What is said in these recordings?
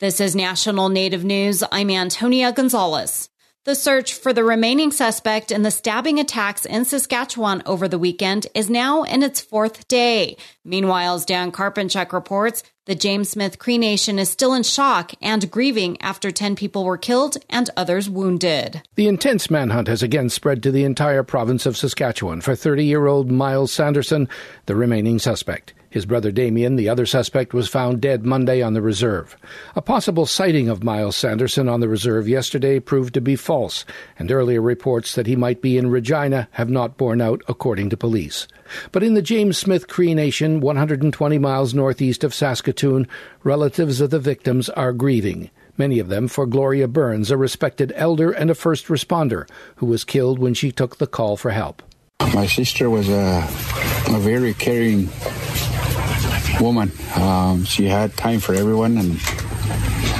This is National Native News. I'm Antonia Gonzalez. The search for the remaining suspect in the stabbing attacks in Saskatchewan over the weekend is now in its fourth day. Meanwhile, as Dan Karpenchuk reports, the James Smith Cree Nation is still in shock and grieving after 10 people were killed and others wounded. The intense manhunt has again spread to the entire province of Saskatchewan for 30 year old Myles Sanderson, the remaining suspect. His brother Damien, the other suspect, was found dead Monday on the reserve. A possible sighting of Myles Sanderson on the reserve yesterday proved to be false, and earlier reports that he might be in Regina have not borne out, according to police. But in the James Smith Cree Nation, 120 miles northeast of Saskatoon, relatives of the victims are grieving many of them for Gloria Burns, a respected elder and a first responder who was killed when she took the call for help. My sister was a, a very caring woman. Um, she had time for everyone and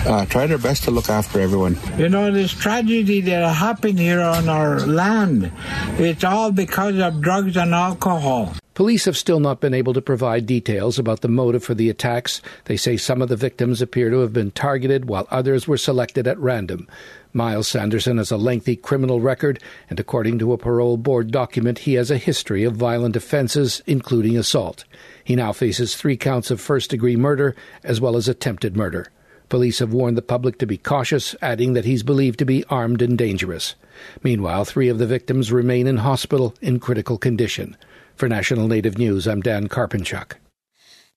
uh, tried her best to look after everyone. You know, this tragedy that happened here on our land, it's all because of drugs and alcohol. Police have still not been able to provide details about the motive for the attacks. They say some of the victims appear to have been targeted while others were selected at random. Myles Sanderson has a lengthy criminal record, and according to a parole board document, he has a history of violent offenses, including assault. He now faces three counts of first degree murder as well as attempted murder. Police have warned the public to be cautious, adding that he's believed to be armed and dangerous. Meanwhile, three of the victims remain in hospital in critical condition. For National Native News, I'm Dan Karpenchuk.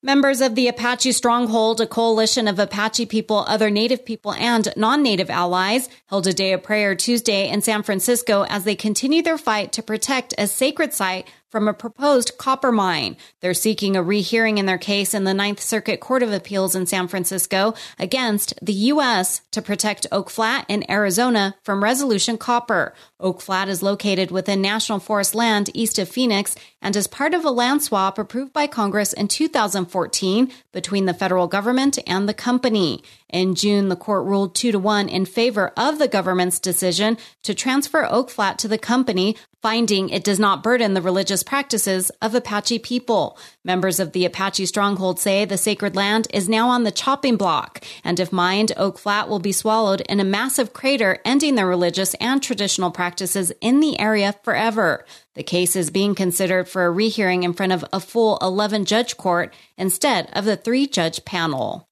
Members of the Apache Stronghold, a coalition of Apache people, other Native people, and non-Native allies, held a day of prayer Tuesday in San Francisco as they continue their fight to protect a sacred site from a proposed copper mine. They're seeking a rehearing in their case in the Ninth Circuit Court of Appeals in San Francisco against the U.S. to protect Oak Flat in Arizona from Resolution Copper. Oak Flat is located within National Forest land east of Phoenix and is part of a land swap approved by Congress in 2014 between the federal government and the company. In June, the court ruled two to one in favor of the government's decision to transfer Oak Flat to the company, finding it does not burden the religious practices of Apache people. Members of the Apache stronghold say the sacred land is now on the chopping block, and if mined, Oak Flat will be swallowed in a massive crater, ending their religious and traditional practices in the area forever. The case is being considered for a rehearing in front of a full 11 judge court instead of the three judge panel.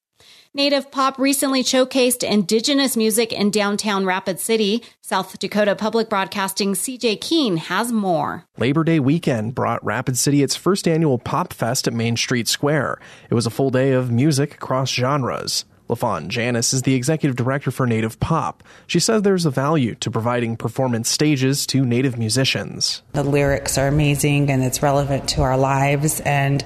Native Pop recently showcased indigenous music in downtown Rapid City. South Dakota Public Broadcasting CJ Keene has more. Labor Day weekend brought Rapid City its first annual Pop Fest at Main Street Square. It was a full day of music across genres. LaFawn Janis is the executive director for Native Pop. She says there's a value to providing performance stages to Native musicians. The lyrics are amazing and it's relevant to our lives and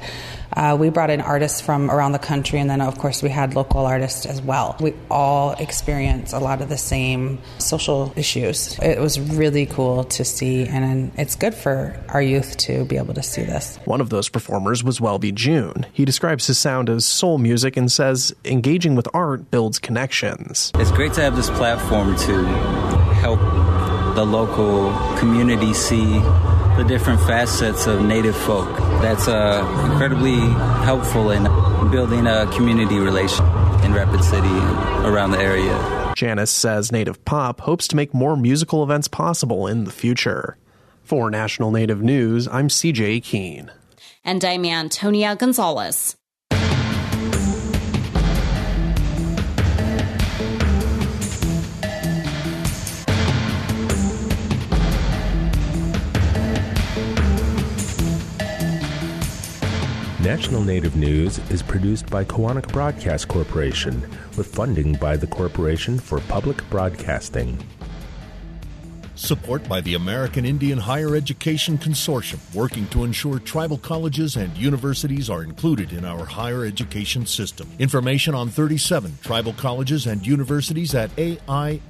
uh, we brought in artists from around the country, and then, of course, we had local artists as well. We all experience a lot of the same social issues. It was really cool to see, and it's good for our youth to be able to see this. One of those performers was Welby June. He describes his sound as soul music and says engaging with art builds connections. It's great to have this platform to help the local community see the different facets of Native folk. That's uh, incredibly helpful in building a community relation in Rapid City and around the area. Janis says Native Pop hopes to make more musical events possible in the future. For National Native News, I'm CJ Keene. And I'm Antonia Gonzalez. National Native News is produced by Koahnic Broadcast Corporation with funding by the Corporation for Public Broadcasting. Support by the American Indian Higher Education Consortium, working to ensure tribal colleges and universities are included in our higher education system. Information on 37 tribal colleges and universities at aihec.org.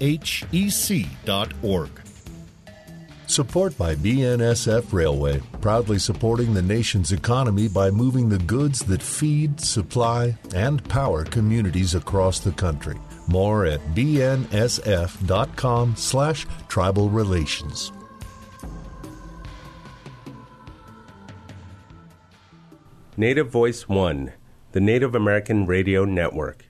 Support by BNSF Railway, proudly supporting the nation's economy by moving the goods that feed, supply, and power communities across the country. More at bnsf.com slash tribal relations. Native Voice One, the Native American Radio Network.